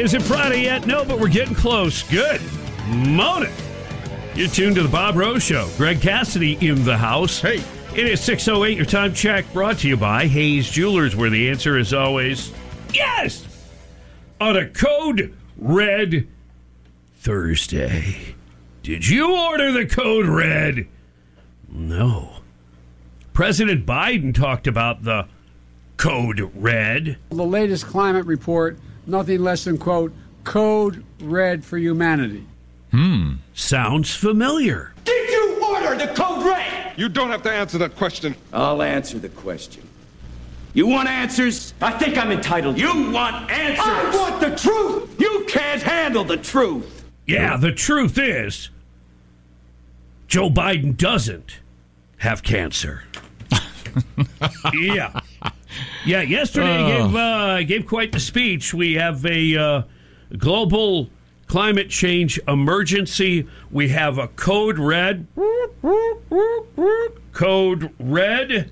Is it Friday yet? No, but we're getting close. Good morning. You're tuned to the Bob Rose Show. Greg Cassidy in the house. Hey. It is 6.08, your time check, brought to you by Hayes Jewelers, where the answer is always yes! On a code red Thursday. Did you order the code red? No. President Biden talked about the code red. The latest climate report, nothing less than, quote, code red for humanity. Hmm. Sounds familiar. Did you order the code red? You don't have to answer that question. I'll answer the question. You want answers? I think I'm entitled. You want answers? I want the truth. You can't handle the truth. Yeah, the truth is, Joe Biden doesn't have cancer. yeah. Yeah, yesterday he gave, uh, gave quite the speech. We have a uh, global climate change emergency. We have a code red. Code red.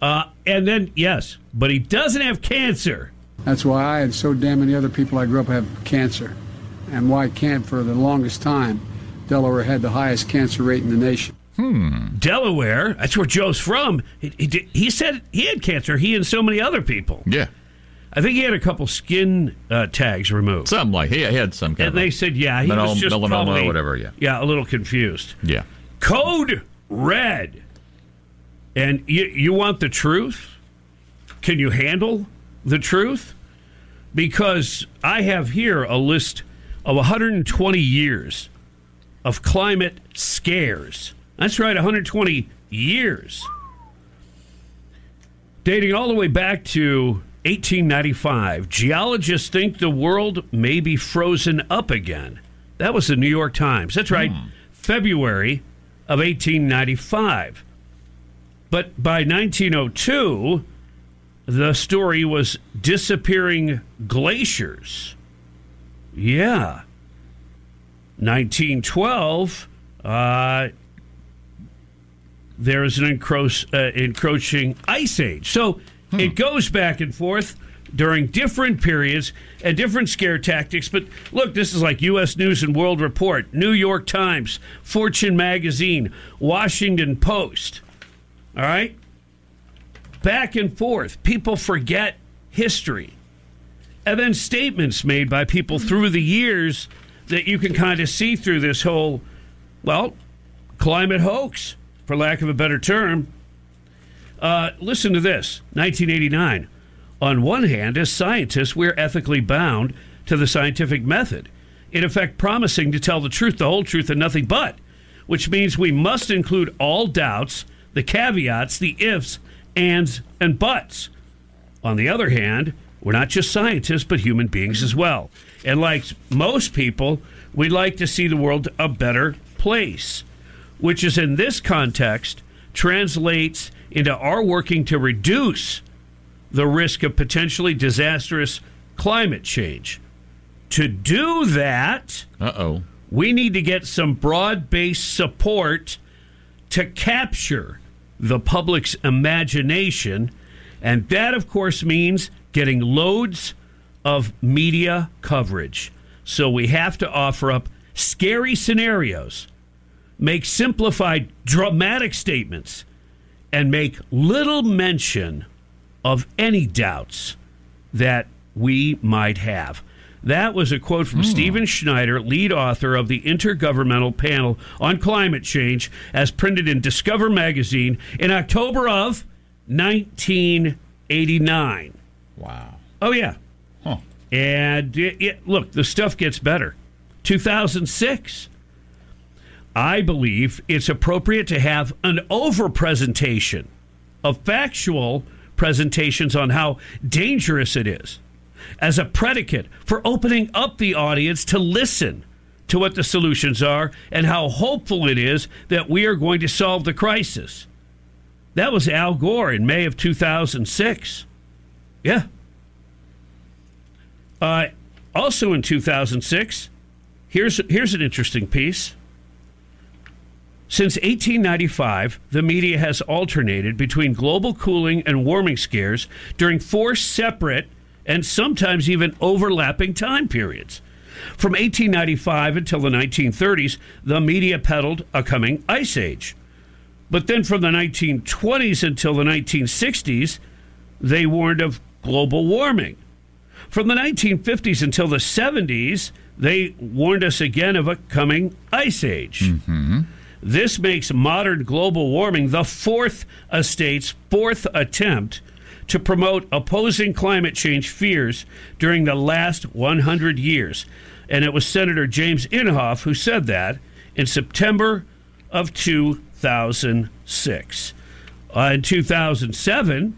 Uh, and then, yes, but he doesn't have cancer. That's why I and so damn many other people I grew up have cancer. And why can't, for the longest time, Delaware had the highest cancer rate in the nation. Delaware, that's where Joe's from. He, he, he said he had cancer, he and so many other people. Yeah. I think he had a couple skin uh, tags removed. Something like he, had some kind and they said, yeah, he melanoma- was just melanoma probably, or whatever. Yeah, yeah, a little confused. yeah. Code red. And you, you want the truth? Can you handle the truth? Because I have here a list of 120 years of climate scares. That's right, 120 years. Dating all the way back to 1895, geologists think the world may be frozen up again. That was the New York Times. That's right, February of 1895. But by 1902, the story was disappearing glaciers. Yeah. 1912, uh, there is an encroach, uh, encroaching ice age. So it goes back and forth during different periods and different scare tactics. But look, this is like U.S. News and World Report, New York Times, Fortune Magazine, Washington Post. All right? Back and forth. People forget history. And then statements made by people through the years that you can kind of see through this whole, well, climate hoax, for lack of a better term. Uh, listen to this 1989. On one hand, as scientists, we're ethically bound to the scientific method, in effect, promising to tell the truth, the whole truth, and nothing but, which means we must include all doubts, the caveats, the ifs, ands, and buts. On the other hand, we're not just scientists, but human beings as well. And like most people, we'd like to see the world a better place, which is in this context translates into our working to reduce the risk of potentially disastrous climate change. To do that, Uh oh. we need to get some broad based support to capture the public's imagination. And that, of course, means getting loads of media coverage. So we have to offer up scary scenarios, make simplified, dramatic statements, and make little mention of any doubts that we might have. That was a quote from hmm. Stephen Schneider, lead author of the Intergovernmental Panel on Climate Change, as printed in Discover magazine in October of 1989. Wow. Oh, yeah. Huh. And it, it- look, the stuff gets better. 2006. I believe it's appropriate to have an over presentation of factual presentations on how dangerous it is as a predicate for opening up the audience to listen to what the solutions are and how hopeful it is that we are going to solve the crisis. That was Al Gore in May of 2006. Yeah. Uh, also in 2006, here's, here's an interesting piece. Since 1895, the media has alternated between global cooling and warming scares during four separate and sometimes even overlapping time periods. From 1895 until the 1930s, the media peddled a coming ice age. But then from the 1920s until the 1960s, they warned of global warming. From the 1950s until the 70s, they warned us again of a coming ice age. Mm-hmm. This makes modern global warming the fourth estate's fourth attempt to promote opposing climate change fears during the last 100 years. And it was Senator James Inhofe who said that in September of 2006. Uh, in 2007,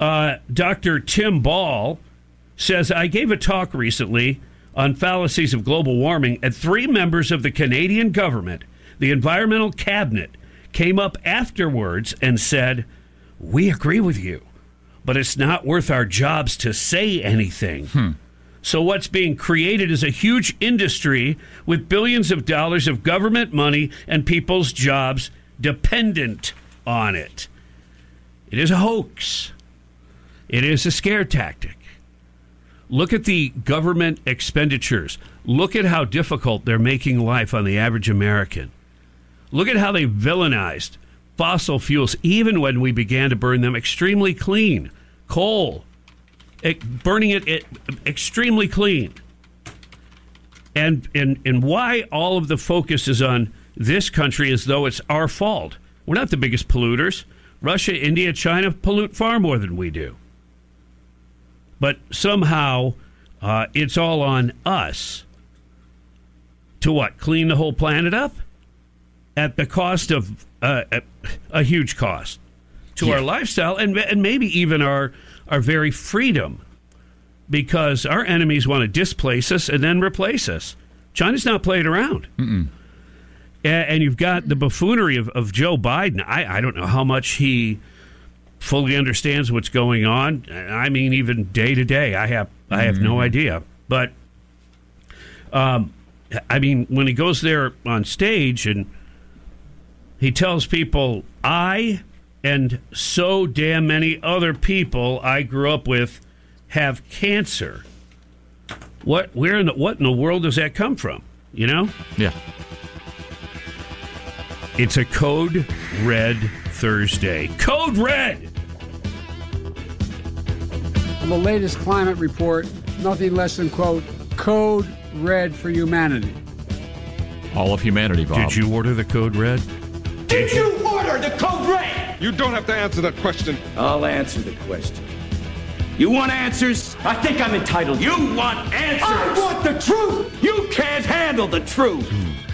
uh, Dr. Tim Ball says, I gave a talk recently on fallacies of global warming, and three members of the Canadian government, the environmental cabinet, came up afterwards and said, We agree with you, but it's not worth our jobs to say anything. Hmm. So, what's being created is a huge industry with billions of dollars of government money and people's jobs dependent on it. It is a hoax, it is a scare tactic. Look at the government expenditures. Look at how difficult they're making life on the average American. Look at how they villainized fossil fuels, even when we began to burn them extremely clean. Coal, it, burning it, it extremely clean. And, and, and why all of the focus is on this country as though it's our fault. We're not the biggest polluters. Russia, India, China pollute far more than we do but somehow uh, it's all on us to what? Clean the whole planet up at the cost of uh, a, a, huge cost to yeah. our lifestyle and, and maybe even our our very freedom because our enemies want to displace us and then replace us. China's not playing around. Mm-mm. And you've got the buffoonery of, of Joe Biden. I, I don't know how much he fully understands what's going on. I mean, even day to day, I have I have mm-hmm. no idea. But um, I mean, when he goes there on stage and he tells people, "I and so damn many other people I grew up with have cancer." What where in the, what in the world does that come from? You know? Yeah. It's a code red Thursday. Code red the latest climate report, nothing less than, quote, code red for humanity. All of humanity, Bob. Did you order the code red? Did, Did you order the code red? You don't have to answer that question. I'll answer the question. You want answers? I think I'm entitled. You want answers? I want the truth. You can't handle the truth. Hmm.